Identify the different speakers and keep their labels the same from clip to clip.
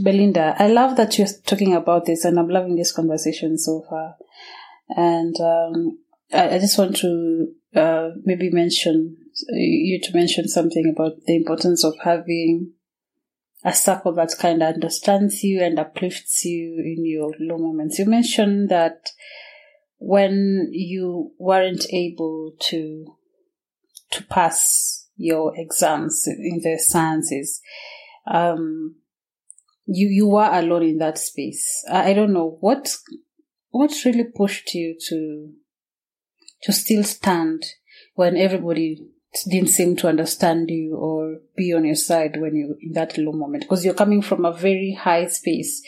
Speaker 1: Belinda, I love that you're talking about this, and I'm loving this conversation so far. And um, I, I, just want to uh, maybe mention you to mention something about the importance of having a circle that kind of understands you and uplifts you in your low moments. You mentioned that when you weren't able to to pass your exams in the sciences, um, you you were alone in that space. I, I don't know what what really pushed you to to still stand when everybody didn't seem to understand you or be on your side when you in that low moment? Because you're coming from a very high space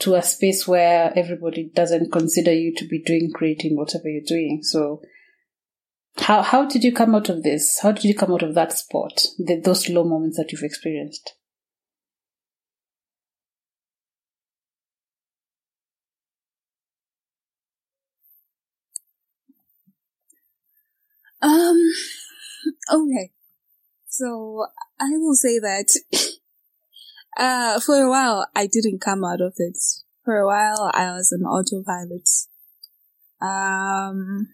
Speaker 1: to a space where everybody doesn't consider you to be doing great in whatever you're doing. So how how did you come out of this? How did you come out of that spot the, those low moments that you've experienced
Speaker 2: Um, okay. So I will say that, uh, for a while I didn't come out of it. For a while I was an autopilot. Um,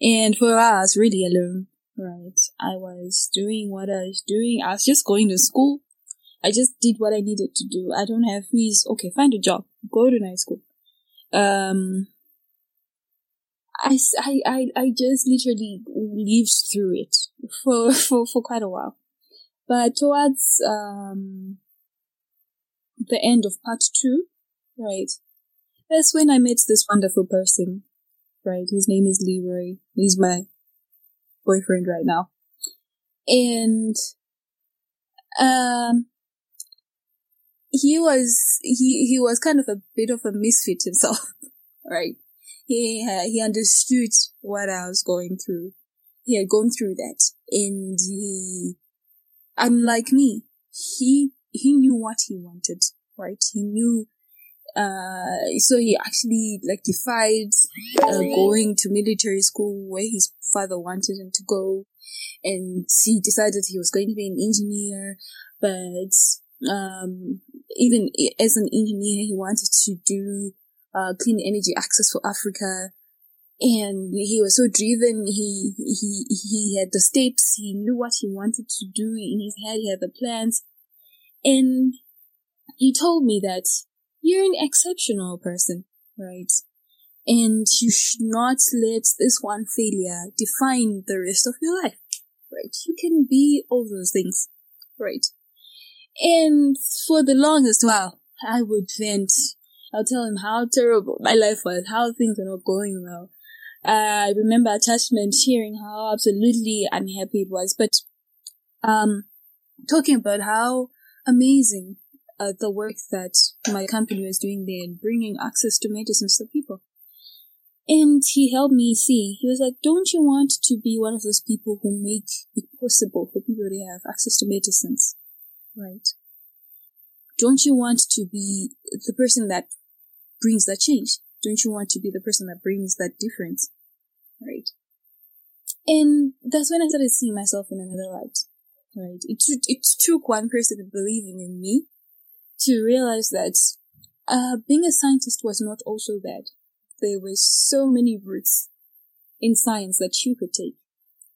Speaker 2: and for a while I was really alone, right? I was doing what I was doing. I was just going to school. I just did what I needed to do. I don't have fees. Okay, find a job. Go to night school. Um, I, I, I just literally lived through it for, for, for quite a while. But towards, um, the end of part two, right? That's when I met this wonderful person, right? His name is Leroy. He's my boyfriend right now. And, um, he was, he, he was kind of a bit of a misfit himself, right? He he understood what I was going through. He had gone through that, and he, unlike me, he he knew what he wanted. Right? He knew. Uh, so he actually like defied uh, going to military school where his father wanted him to go, and he decided he was going to be an engineer. But um, even as an engineer, he wanted to do uh, clean energy access for Africa. And he was so driven. He, he, he had the steps. He knew what he wanted to do in his head. He had the plans. And he told me that you're an exceptional person, right? And you should not let this one failure define the rest of your life, right? You can be all those things, right? And for the longest while, I would vent I'll tell him how terrible my life was, how things are not going well. Uh, I remember attachment hearing how absolutely unhappy it was, but, um, talking about how amazing uh, the work that my company was doing there and bringing access to medicines to people. And he helped me see. He was like, don't you want to be one of those people who make it possible for people to have access to medicines? Right? Don't you want to be the person that brings that change? Don't you want to be the person that brings that difference? Right? And that's when I started seeing myself in another light. Right? It, it took one person believing in me to realize that uh, being a scientist was not also bad. There were so many routes in science that you could take.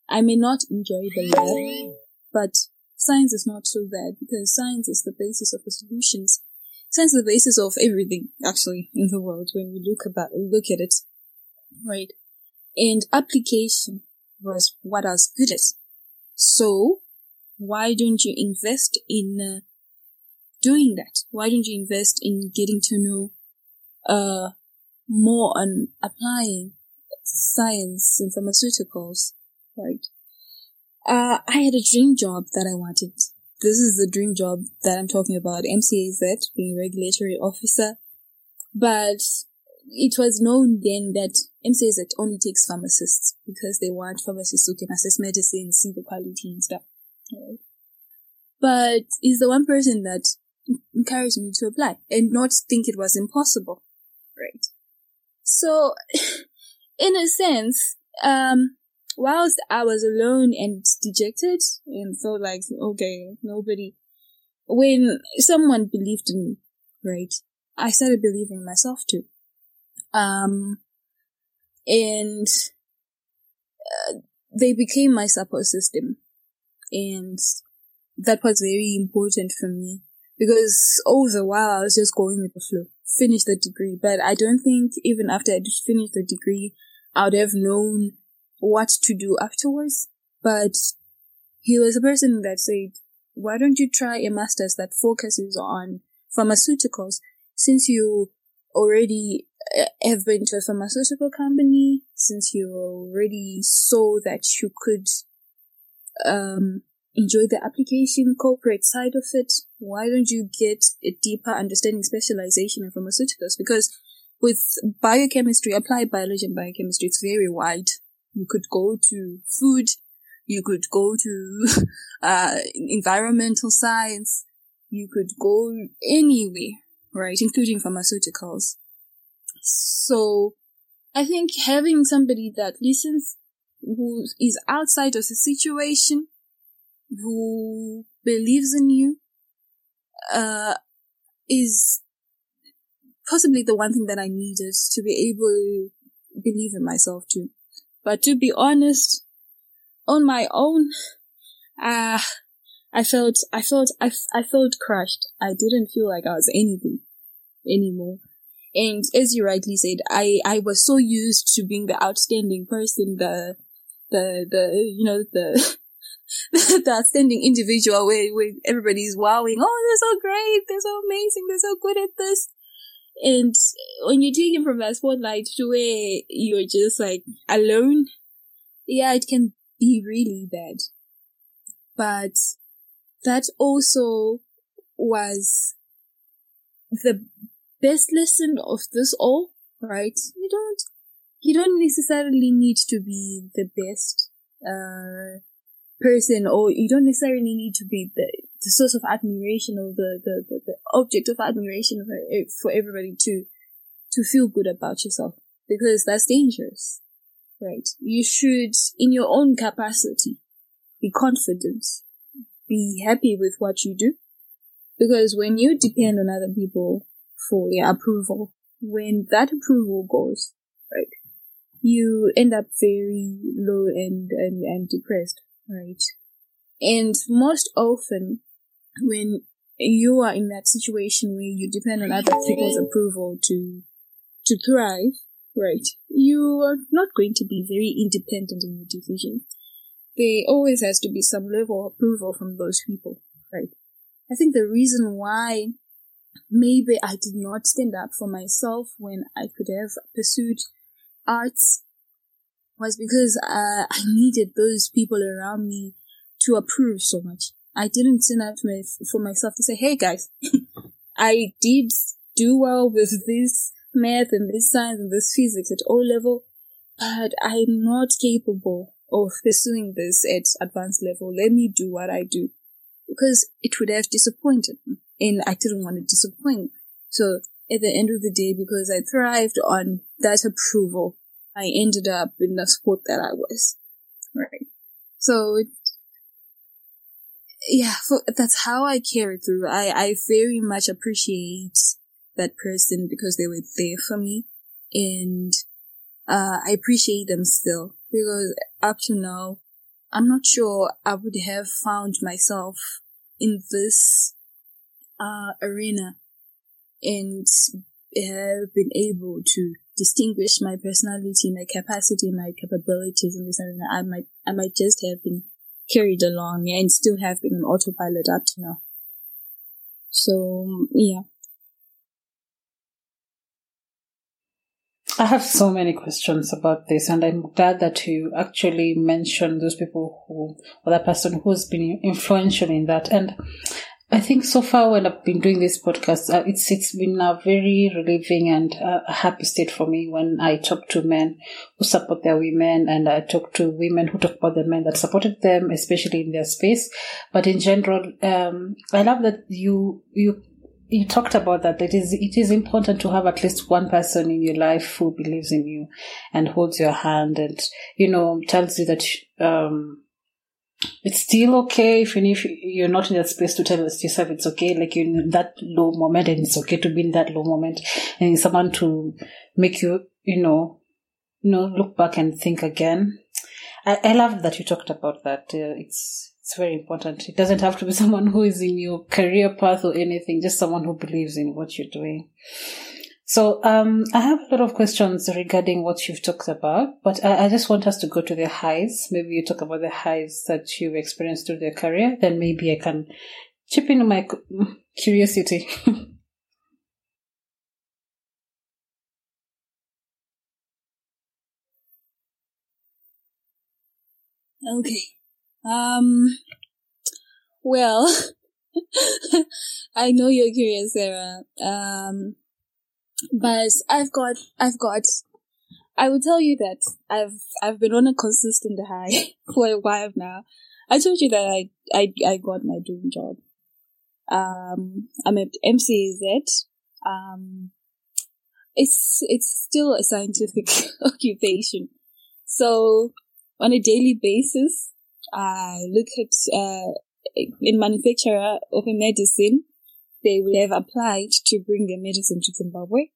Speaker 2: I may not enjoy the lab, but science is not so bad because science is the basis of the solutions Science is the basis of everything, actually, in the world when we look about, look at it. Right? And application was what I was good at. So, why don't you invest in uh, doing that? Why don't you invest in getting to know, uh, more on applying science and pharmaceuticals, right? Uh, I had a dream job that I wanted. This is the dream job that I'm talking about, MCAZ, being a regulatory officer. But it was known then that MCAZ only takes pharmacists because they want pharmacists who can assess medicine, see the quality and stuff. Right? But he's the one person that encouraged me to apply and not think it was impossible. Right. So, in a sense, um, whilst I was alone and dejected and felt like, okay, nobody, when someone believed in me, right, I started believing myself too. Um, and uh, they became my support system. And that was very important for me because all the while I was just going with the flow, finish the degree. But I don't think even after I finished the degree, I would have known what to do afterwards. But he was a person that said, why don't you try a master's that focuses on pharmaceuticals since you already uh, have been to a pharmaceutical company, since you already saw that you could, um, enjoy the application corporate side of it, why don't you get a deeper understanding specialization in pharmaceuticals? Because with biochemistry, applied biology and biochemistry, it's very wide. You could go to food, you could go to uh, environmental science, you could go anywhere, right, including pharmaceuticals. So I think having somebody that listens, who is outside of the situation, who believes in you, uh, is possibly the one thing that I needed to be able to believe in myself too. But to be honest, on my own, uh, I felt, I felt, I, I felt crushed. I didn't feel like I was anything anymore. And as you rightly said, I, I was so used to being the outstanding person, the, the, the, you know, the, the outstanding individual where, where everybody's wowing. Oh, they're so great. They're so amazing. They're so good at this. And when you're taken from that spotlight to where you're just like alone, yeah, it can be really bad. But that also was the best lesson of this all, right? You don't, you don't necessarily need to be the best, uh, person or you don't necessarily need to be the, the source of admiration or the, the, the, the object of admiration for, eh, for everybody to, to feel good about yourself because that's dangerous, right? You should, in your own capacity, be confident, be happy with what you do because when you depend on other people for their approval, when that approval goes, right, you end up very low and, and, and depressed right? And most often, when you are in that situation where you depend on other people's approval to to thrive, right? You are not going to be very independent in your decisions. There always has to be some level of approval from those people, right? I think the reason why maybe I did not stand up for myself when I could have pursued arts was because uh, I needed those people around me to approve so much. I didn't stand out for, for myself to say, hey guys, I did do well with this math and this science and this physics at O level, but I'm not capable of pursuing this at advanced level. Let me do what I do. Because it would have disappointed me. And I didn't want to disappoint. So at the end of the day, because I thrived on that approval, I ended up in the sport that I was. Right. So, yeah, for, that's how I carried through. I, I very much appreciate that person because they were there for me and, uh, I appreciate them still because up to now, I'm not sure I would have found myself in this, uh, arena and have been able to distinguish my personality, my capacity, my capabilities in this arena, I might, I might just have been carried along and still have been on autopilot up to now. So um, yeah.
Speaker 1: I have so many questions about this, and I'm glad that you actually mentioned those people who, or that person who's been influential in that. And I think so far when I've been doing this podcast, uh, it's it's been a very relieving and uh, a happy state for me when I talk to men who support their women, and I talk to women who talk about the men that supported them, especially in their space. But in general, um, I love that you you you talked about that. It is it is important to have at least one person in your life who believes in you and holds your hand, and you know tells you that. Um, it's still okay if, if you're not in that space to tell yourself it's okay, like you're in that low moment and it's okay to be in that low moment and someone to make you, you know, you know, look back and think again. I, I love that you talked about that. Uh, it's, it's very important. It doesn't have to be someone who is in your career path or anything, just someone who believes in what you're doing. So um, I have a lot of questions regarding what you've talked about, but I, I, just want us to go to the highs. Maybe you talk about the highs that you've experienced through your career. Then maybe I can chip in my curiosity.
Speaker 2: okay. Um. Well, I know you're curious, Sarah. Um but I've got, I've got, I will tell you that I've, I've been on a consistent high for a while now. I told you that I, I, I got my dream job. Um, I'm at MCAZ. Um, it's, it's still a scientific occupation. So on a daily basis, I look at, uh, in manufacturer of a medicine they will have applied to bring their medicine to Zimbabwe.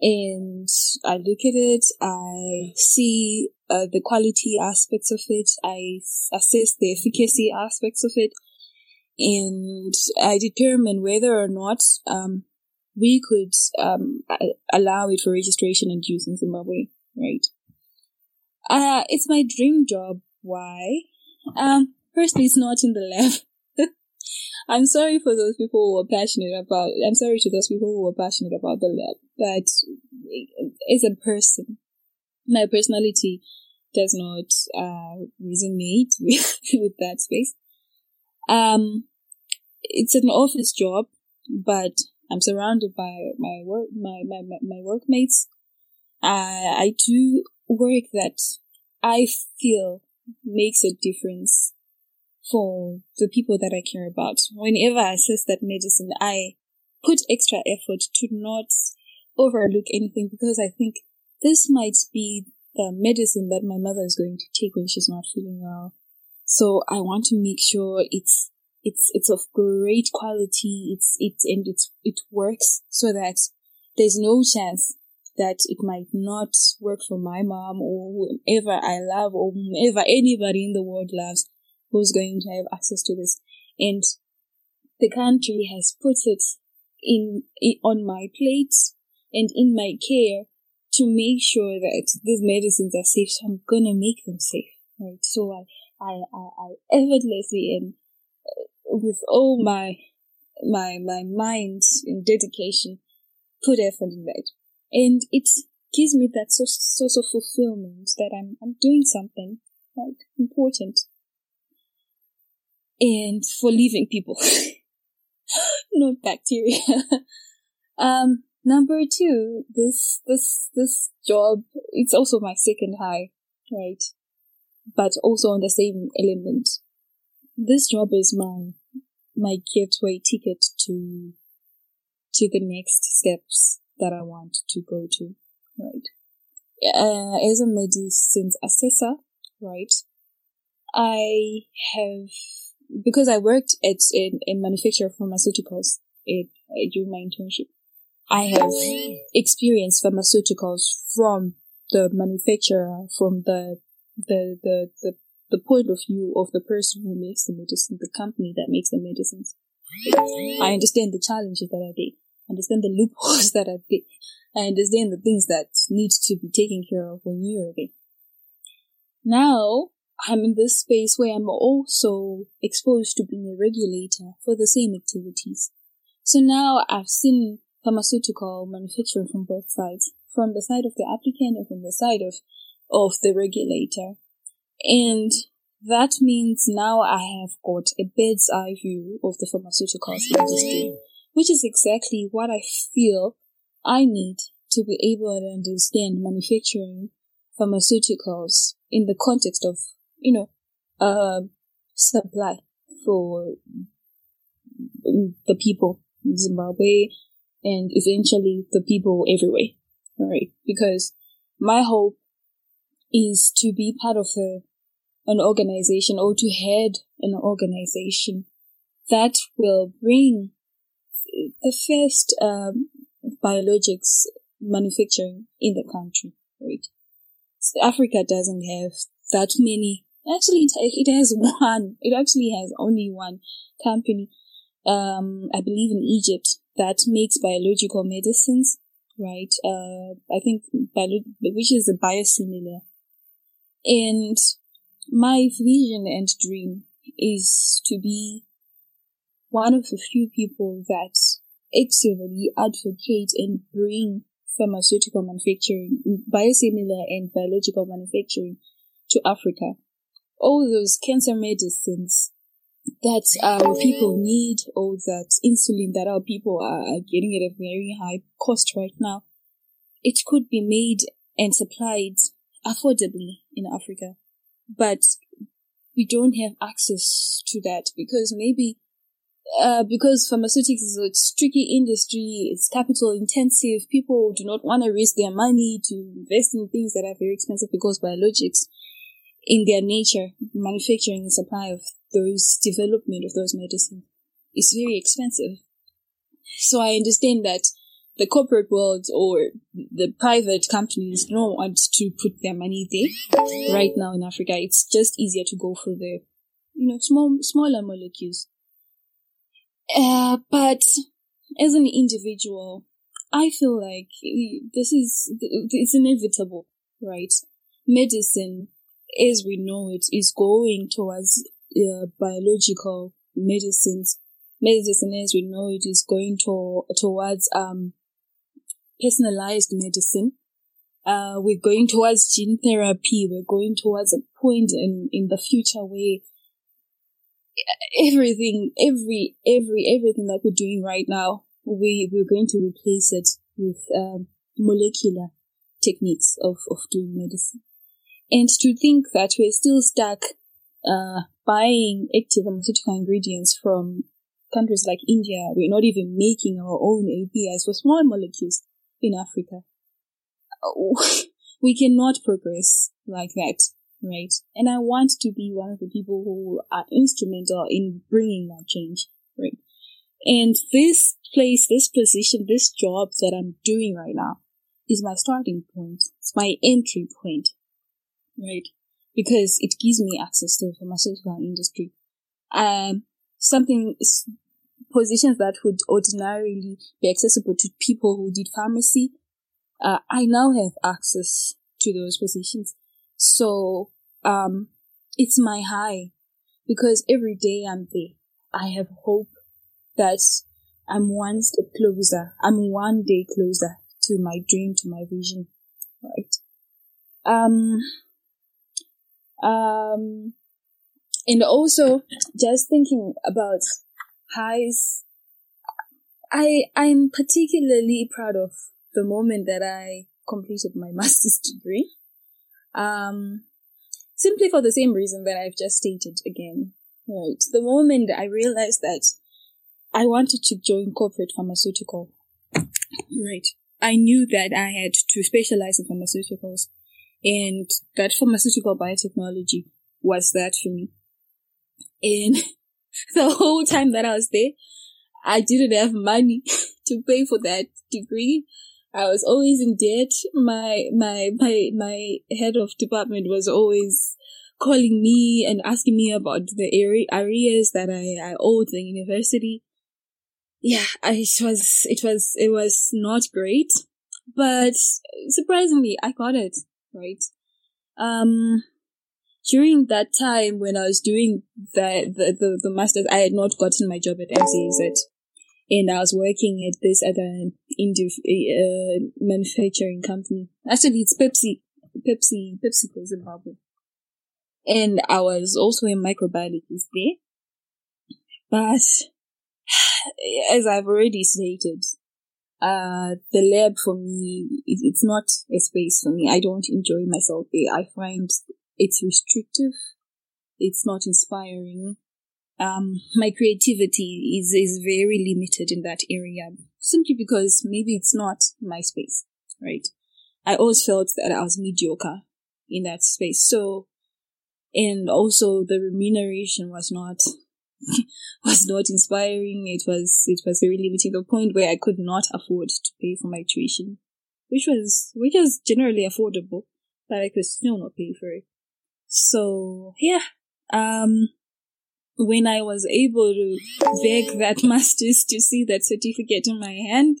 Speaker 2: And I look at it, I see uh, the quality aspects of it, I assess the efficacy aspects of it, and I determine whether or not um, we could um, allow it for registration and use in Zimbabwe, right? Uh, it's my dream job. Why? Um, firstly, it's not in the lab. I'm sorry for those people who are passionate about, I'm sorry to those people who are passionate about the lab, but as a person, my personality does not, uh, resonate with, with that space. Um, it's an office job, but I'm surrounded by my work, my, my, my, workmates. Uh, I do work that I feel makes a difference for the people that I care about. Whenever I assess that medicine, I put extra effort to not overlook anything because I think this might be the medicine that my mother is going to take when she's not feeling well. So I want to make sure it's it's it's of great quality. It's it's and it's it works so that there's no chance that it might not work for my mom or whoever I love or whoever anybody in the world loves who's going to have access to this. And the country has put it in, in on my plate and in my care to make sure that these medicines are safe. So I'm gonna make them safe, right? So I, I, I, I effortlessly and uh, with all my, my, my mind and dedication, put effort in that. And it gives me that source of fulfillment that I'm, I'm doing something like important and for living people, not bacteria. um, number two, this, this, this job, it's also my second high, right? But also on the same element. This job is my, my gateway ticket to, to the next steps that I want to go to, right? Uh, as a medicines assessor, right? I have because I worked at in, in manufacture pharmaceuticals it, uh, during my internship, I have experienced pharmaceuticals from the manufacturer, from the the the the, the point of view of the person who makes the medicine, the company that makes the medicines. I understand the challenges that are there. understand the loopholes that are there. I understand the things that need to be taken care of when you are there. Now, I'm in this space where I'm also exposed to being a regulator for the same activities. So now I've seen pharmaceutical manufacturing from both sides, from the side of the applicant and from the side of, of the regulator. And that means now I have got a bird's eye view of the pharmaceuticals industry, which is exactly what I feel I need to be able to understand manufacturing pharmaceuticals in the context of, you know, uh, supply for the people in Zimbabwe and eventually the people everywhere. Right? Because my hope is to be part of a, an organization or to head an organization that will bring the first um, biologics manufacturing in the country, right? Africa doesn't have that many. Actually, it has one. It actually has only one company. Um, I believe in Egypt that makes biological medicines, right? Uh, I think bio- which is a biosimilar. And my vision and dream is to be one of the few people that actively advocate and bring pharmaceutical manufacturing, biosimilar and biological manufacturing to Africa. All those cancer medicines that our people need, or that insulin that our people are getting at a very high cost right now, it could be made and supplied affordably in Africa. But we don't have access to that because maybe uh, because pharmaceutics is a tricky industry, it's capital intensive. People do not want to risk their money to invest in things that are very expensive because biologics, in their nature, manufacturing and supply of those development of those medicines is very expensive. So I understand that the corporate world or the private companies don't want to put their money there right now in Africa. It's just easier to go for the, you know, small, smaller molecules. Uh, but as an individual, I feel like this is, it's inevitable, right? Medicine, as we know it, is going towards uh, biological medicines. Medicine, as we know it, is going to, towards, um, personalized medicine. Uh, we're going towards gene therapy. We're going towards a point in, in the future where everything, every, every, everything that we're doing right now, we, we're going to replace it with, um, molecular techniques of, of doing medicine. And to think that we're still stuck, uh, buying active pharmaceutical ingredients from countries like India, we're not even making our own APIs for small molecules in Africa. we cannot progress like that right? And I want to be one of the people who are instrumental in bringing that change, right? And this place, this position, this job that I'm doing right now is my starting point. It's my entry point, right? Because it gives me access to the pharmaceutical industry. Um, something, positions that would ordinarily be accessible to people who did pharmacy, uh, I now have access to those positions. So, um, it's my high because every day I'm there. I have hope that I'm one step closer. I'm one day closer to my dream, to my vision. Right. Um, um, and also just thinking about highs. I, I'm particularly proud of the moment that I completed my master's degree. Um, simply for the same reason that I've just stated again. Right. The moment I realized that I wanted to join corporate pharmaceutical, right, I knew that I had to specialize in pharmaceuticals and that pharmaceutical biotechnology was that for me. And the whole time that I was there, I didn't have money to pay for that degree. I was always in debt. My, my, my, my head of department was always calling me and asking me about the areas that I, I owed the university. Yeah, I, it was, it was, it was not great, but surprisingly, I got it, right? Um, during that time when I was doing the, the, the, the master's, I had not gotten my job at MCAZ. and I was working at this other indie, uh, manufacturing company. Actually, it's Pepsi, Pepsi, PepsiCo Zimbabwe. And I was also a microbiologist there. But as I've already stated, uh, the lab for me, it, it's not a space for me. I don't enjoy myself there. I find it's restrictive. It's not inspiring. Um, my creativity is, is very limited in that area simply because maybe it's not my space, right? I always felt that I was mediocre in that space. So, and also the remuneration was not was not inspiring. It was it was very limiting. The point where I could not afford to pay for my tuition, which was which was generally affordable, but I could still not pay for it. So yeah, um, when I was able to beg that masters to see that certificate in my hand,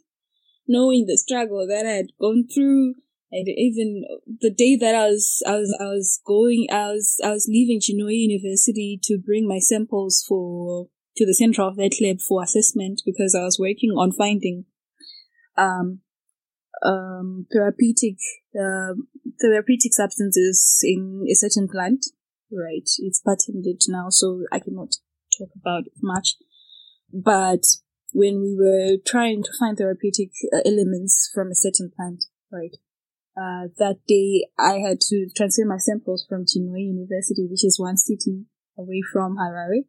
Speaker 2: knowing the struggle that I had gone through, and even the day that I was, I was, I was going, I was, I was leaving Chinhoyi University to bring my samples for, to the Central Vet Lab for assessment because I was working on finding, um, um, therapeutic, uh, therapeutic substances in a certain plant. Right. It's patented now, so I cannot talk about it much. But when we were trying to find therapeutic uh, elements from a certain plant, right, uh, that day I had to transfer my samples from Chinhoyi University, which is one city away from Harare.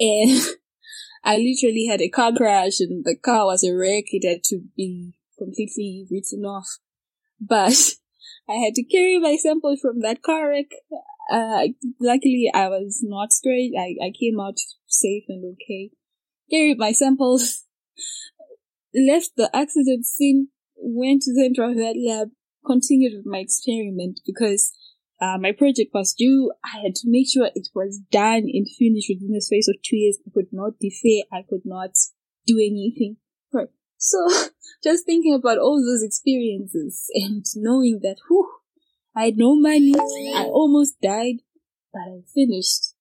Speaker 2: And I literally had a car crash and the car was a wreck. It had to be completely written off. But I had to carry my samples from that car wreck. Uh, luckily I was not straight. I, I came out safe and okay. Carried my samples, left the accident scene went to the Central Vet Lab, continued with my experiment because uh, my project was due. I had to make sure it was done and finished within the space of two years. I could not defer. I could not do anything. Right. So just thinking about all those experiences and knowing that, whew, I had no money. I almost died, but I finished.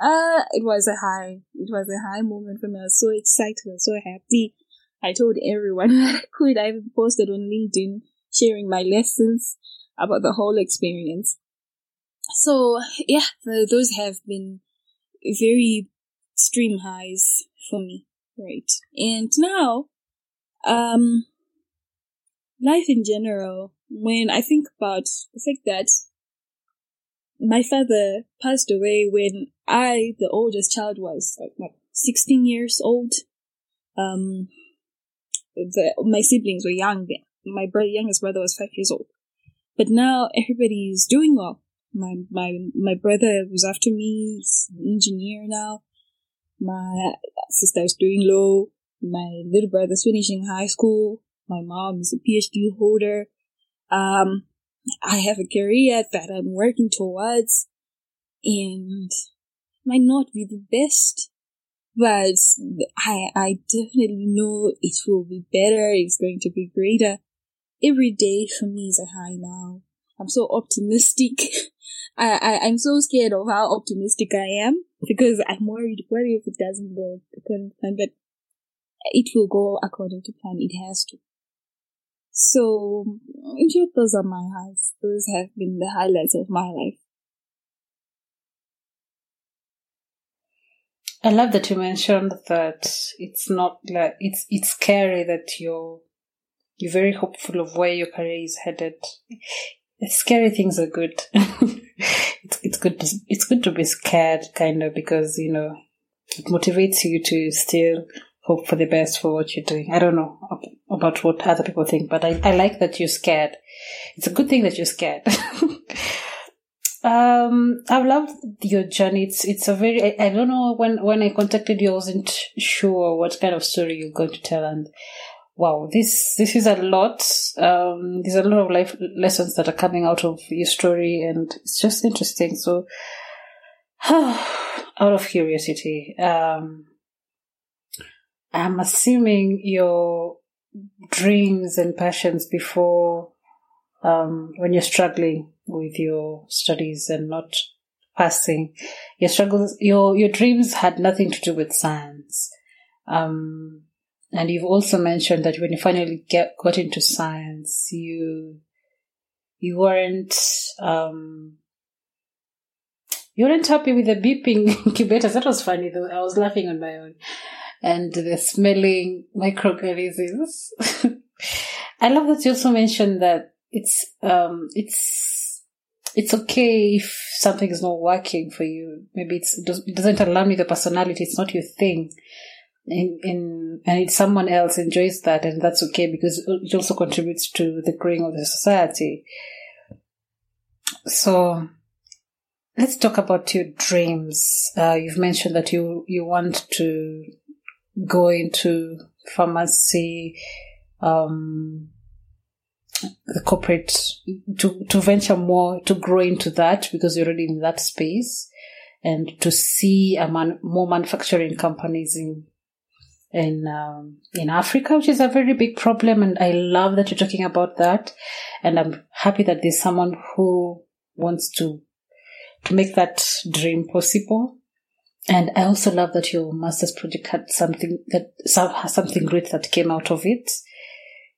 Speaker 2: Uh, it was a high, it was a high moment for me. I was so excited. I was so happy. I told everyone I could. I even posted on LinkedIn sharing my lessons about the whole experience. So yeah, those have been very stream highs for me, right? And now, um, life in general, when I think about the fact that my father passed away when I, the oldest child, was like 16 years old. Um, the, my siblings were young. My brother, youngest brother was five years old. But now everybody's doing well. My, my, my brother was after me. He's an engineer now. My sister is doing law. My little brother's finishing high school. My mom is a PhD holder. Um, I have a career that I'm working towards and might not be the best, but I, I definitely know it will be better. It's going to be greater. Every day for me is a high now. I'm so optimistic. I, I, I'm so scared of how optimistic I am because I'm worried, what if it doesn't go according to plan? But it will go according to plan. It has to. So, those are my highs. Those have been the highlights of my life.
Speaker 1: I love that you mentioned that it's not like it's it's scary that you're you're very hopeful of where your career is headed. Scary things are good. it's it's good to, it's good to be scared kind of because you know it motivates you to still hope for the best for what you're doing. I don't know about what other people think, but I, I like that you're scared. It's a good thing that you're scared. Um, I've loved your journey. It's it's a very I, don't know when when I contacted you, I wasn't sure what kind of story you're going to tell, and wow, this this is a lot. Um, there's a lot of life lessons that are coming out of your story, and it's just interesting. So, out of curiosity, um, I'm assuming your dreams and passions before um, when you're struggling with your studies and not passing. Your struggles, your, your dreams had nothing to do with science. Um, and you've also mentioned that when you finally get got into science, you you weren't um, you weren't happy with the beeping incubators. That was funny though. I was laughing on my own. And the smelling microorganisms. I love that you also mentioned that it's um it's it's okay if something is not working for you. Maybe it's it doesn't align with your personality. It's not your thing. In, in and it's someone else enjoys that, and that's okay because it also contributes to the growing of the society. So let's talk about your dreams. Uh, you've mentioned that you you want to go into pharmacy, um, the corporate to to venture more to grow into that because you're already in that space, and to see a man, more manufacturing companies in in um, in Africa, which is a very big problem. And I love that you're talking about that, and I'm happy that there's someone who wants to to make that dream possible. And I also love that your master's project had something that something great that came out of it.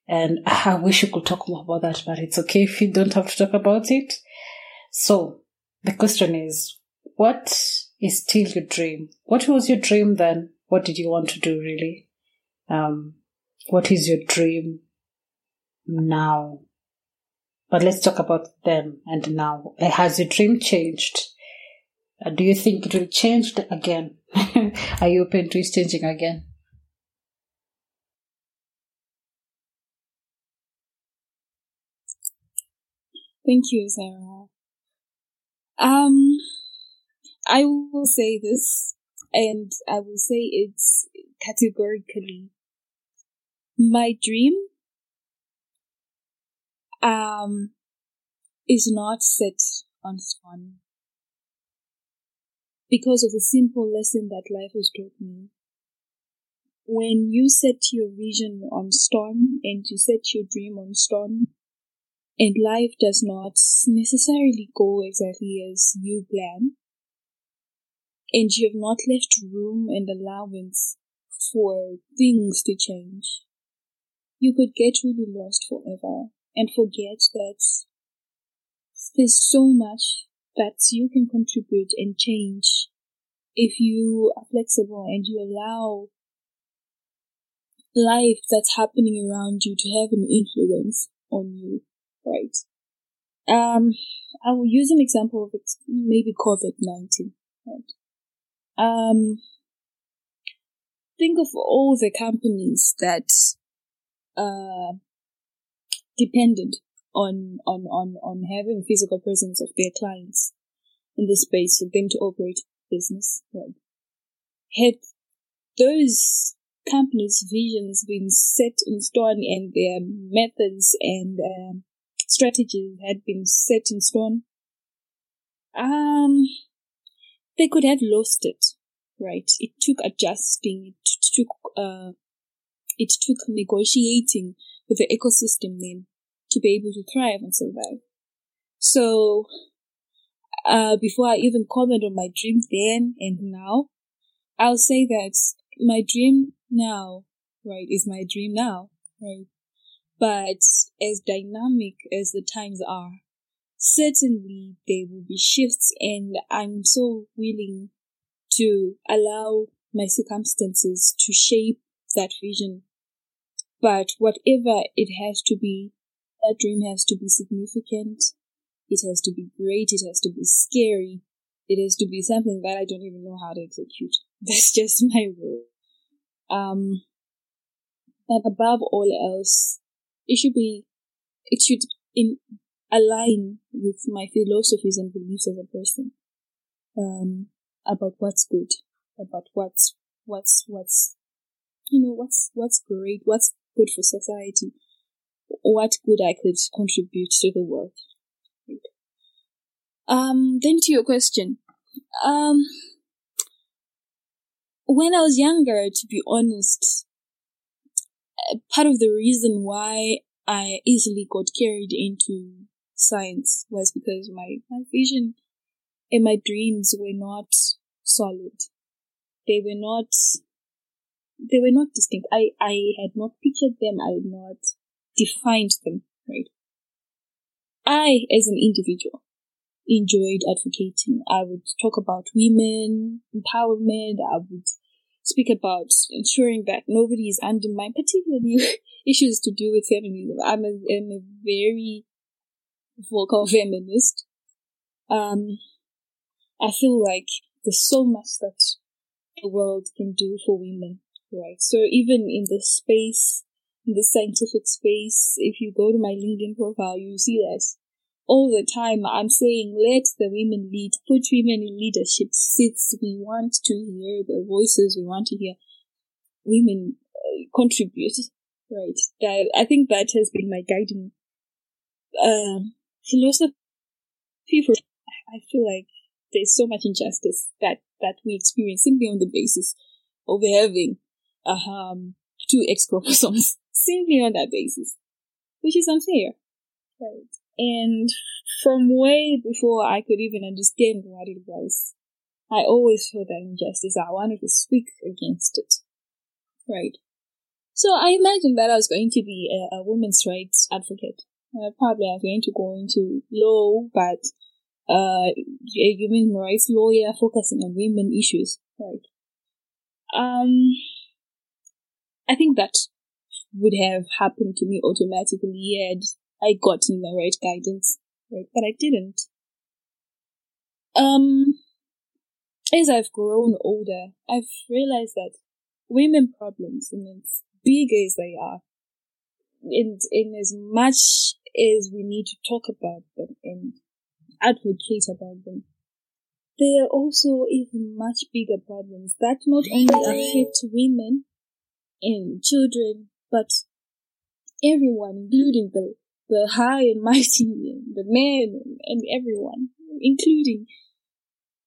Speaker 1: And I wish you could talk more about that, but it's okay if you don't have to talk about it. So the question is, what is still your dream? What was your dream then? What did you want to do really? Um, what is your dream now? But let's talk about them and now. Has your dream changed? Uh, do you think it will change again? Are you open to it changing again?
Speaker 2: Thank you, Sarah. Um, I will say this, and I will say it's categorically my dream um, is not set on stone. Because of the simple lesson that life has taught me. When you set your vision on stone and you set your dream on stone, and life does not necessarily go exactly as you plan, and you have not left room and allowance for things to change, you could get really lost forever and forget that there's so much that you can contribute and change if you are flexible and you allow life that's happening around you to have an influence on you, right? Um, I will use an example of maybe COVID-19, right? Um, think of all the companies that, uh, dependent on, on, on, on having physical presence of their clients in the space for them to operate business. Right? Had those companies' visions been set in stone and their methods and um, strategies had been set in stone, um, they could have lost it, right? It took adjusting, it took, uh, it took negotiating with the ecosystem then to be able to thrive and survive. So, uh, before I even comment on my dream then and now, I'll say that my dream now, right, is my dream now, right? But as dynamic as the times are, certainly there will be shifts and I'm so willing to allow my circumstances to shape that vision but whatever it has to be, that dream has to be significant. It has to be great. It has to be scary. It has to be something that I don't even know how to execute. That's just my rule. Um, and above all else, it should be, it should in, align with my philosophies and beliefs as a person. Um, about what's good, about what's, what's, what's, you know, what's, what's great, what's good for society, what good I could contribute to the world. Um, then to your question, um, when I was younger, to be honest, part of the reason why I easily got carried into science was because my, my vision and my dreams were not solid. They were not they were not distinct. I, I had not pictured them. I had not defined them, right? I, as an individual, enjoyed advocating. I would talk about women empowerment. I would speak about ensuring that nobody is undermined, particularly issues to do with feminism. I'm a, I'm a very vocal feminist. Um, I feel like there's so much that the world can do for women, right? So even in the space, in the scientific space, if you go to my LinkedIn profile, you see that all the time I'm saying, let the women lead, put women in leadership seats. We want to hear the voices. We want to hear women uh, contribute, right? That, I think that has been my guiding, uh, philosophy for, I feel like there's so much injustice that, that we experience simply on the basis of having, um, two X chromosomes, simply on that basis, which is unfair. Right. And from way before I could even understand what it was, I always felt that injustice. I wanted to speak against it. Right. So I imagined that I was going to be a, a women's rights advocate. Uh, probably I was going to go into law, but uh, a human rights lawyer focusing on women issues. Right. Um, I think that would have happened to me automatically had I gotten the right guidance, right? But I didn't. Um, as I've grown older, I've realized that women problems, and as big as they are, and in as much as we need to talk about them and advocate about them, there are also even much bigger problems that not only affect women and children, but everyone, including the the high and mighty, and the men, and everyone, including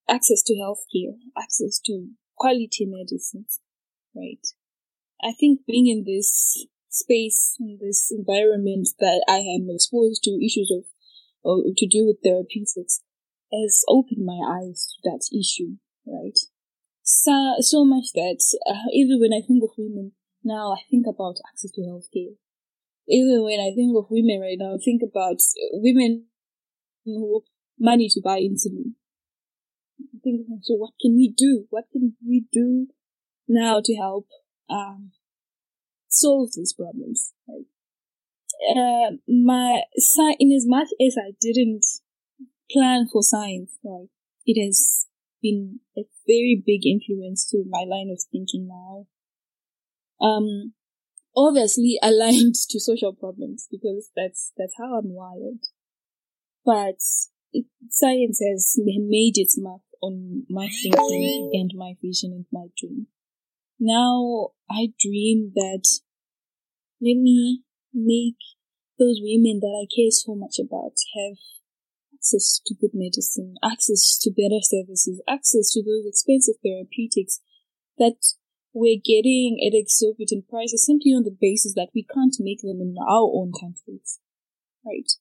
Speaker 2: access to healthcare, access to quality medicines, right? I think being in this space, in this environment that I am exposed to issues of, or to do with therapeutics, has opened my eyes to that issue, right? So, so much that uh, even when I think of women now, I think about access to healthcare, even when I think of women right now, think about women who money to buy insulin. Think, so what can we do? What can we do now to help um, solve these problems? Right? Uh, my in as much as I didn't plan for science, right, it has been a very big influence to my line of thinking now. Um, obviously aligned to social problems because that's that's how I'm wired. But it, science has made its mark on my thinking and my vision and my dream. Now I dream that let me make those women that I care so much about have access to good medicine, access to better services, access to those expensive therapeutics that we're getting at exorbitant prices simply on the basis that we can't make them in our own countries. Right?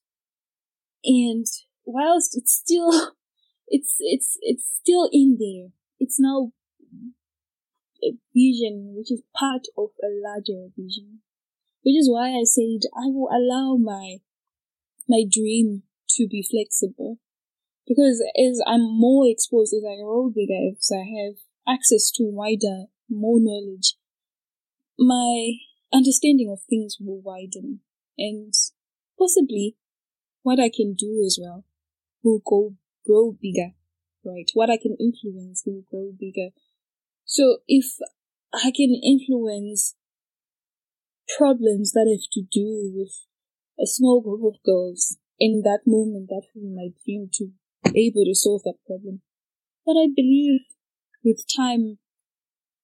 Speaker 2: And whilst it's still, it's, it's, it's still in there, it's now a vision which is part of a larger vision. Which is why I said I will allow my, my dream to be flexible. Because as I'm more exposed, as I grow bigger, as I have access to wider more knowledge, my understanding of things will widen and possibly what I can do as well will go grow bigger, right? What I can influence will grow bigger. So if I can influence problems that have to do with a small group of girls in that moment, that will be my dream to be able to solve that problem. But I believe with time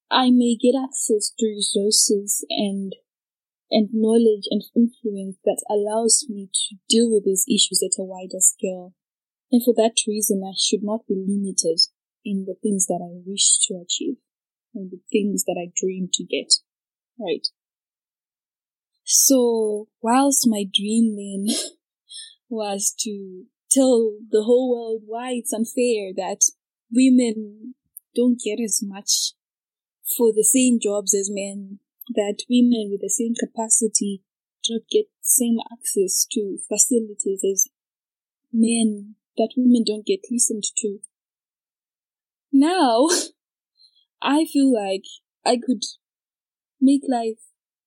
Speaker 2: I may get access to resources and and knowledge and influence that allows me to deal with these issues at a wider scale. And for that reason, I should not be limited in the things that I wish to achieve and the things that I dream to get. Right. So, whilst my dream then was to tell the whole world why it's unfair that women don't get as much for the same jobs as men, that women with the same capacity don't get same access to facilities as men, that women don't get listened to. Now, I feel like I could make life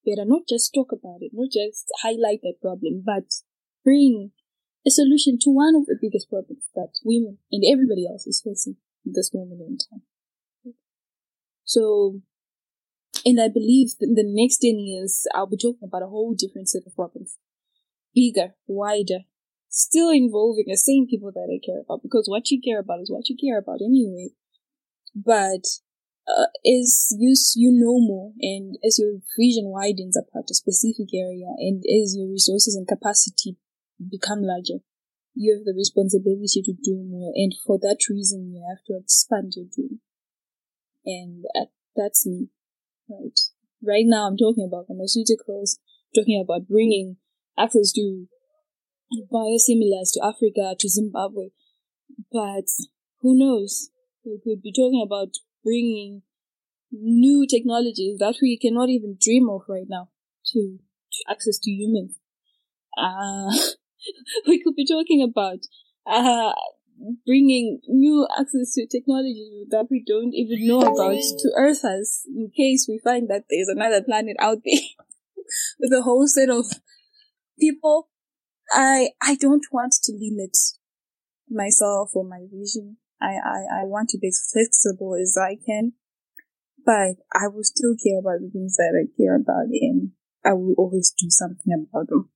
Speaker 2: better, not just talk about it, not just highlight that problem, but bring a solution to one of the biggest problems that women and everybody else is facing at this moment in time. So, and I believe in the next 10 years, I'll be talking about a whole different set of problems. Bigger, wider, still involving the same people that I care about because what you care about is what you care about anyway. But uh, as you, you know more and as your vision widens about a specific area and as your resources and capacity become larger, you have the responsibility to do more. And for that reason, you have to expand your dream. And that's me, right? Right now, I'm talking about pharmaceuticals, talking about bringing access to biosimilars to Africa, to Zimbabwe. But who knows? We could be talking about bringing new technologies that we cannot even dream of right now to, to access to humans. Uh, we could be talking about uh, bringing new access to technology that we don't even know about to Earth us in case we find that there's another planet out there with a whole set of people. I I don't want to limit myself or my vision. I, I, I want to be as flexible as I can, but I will still care about the things that I care about and I will always do something about them.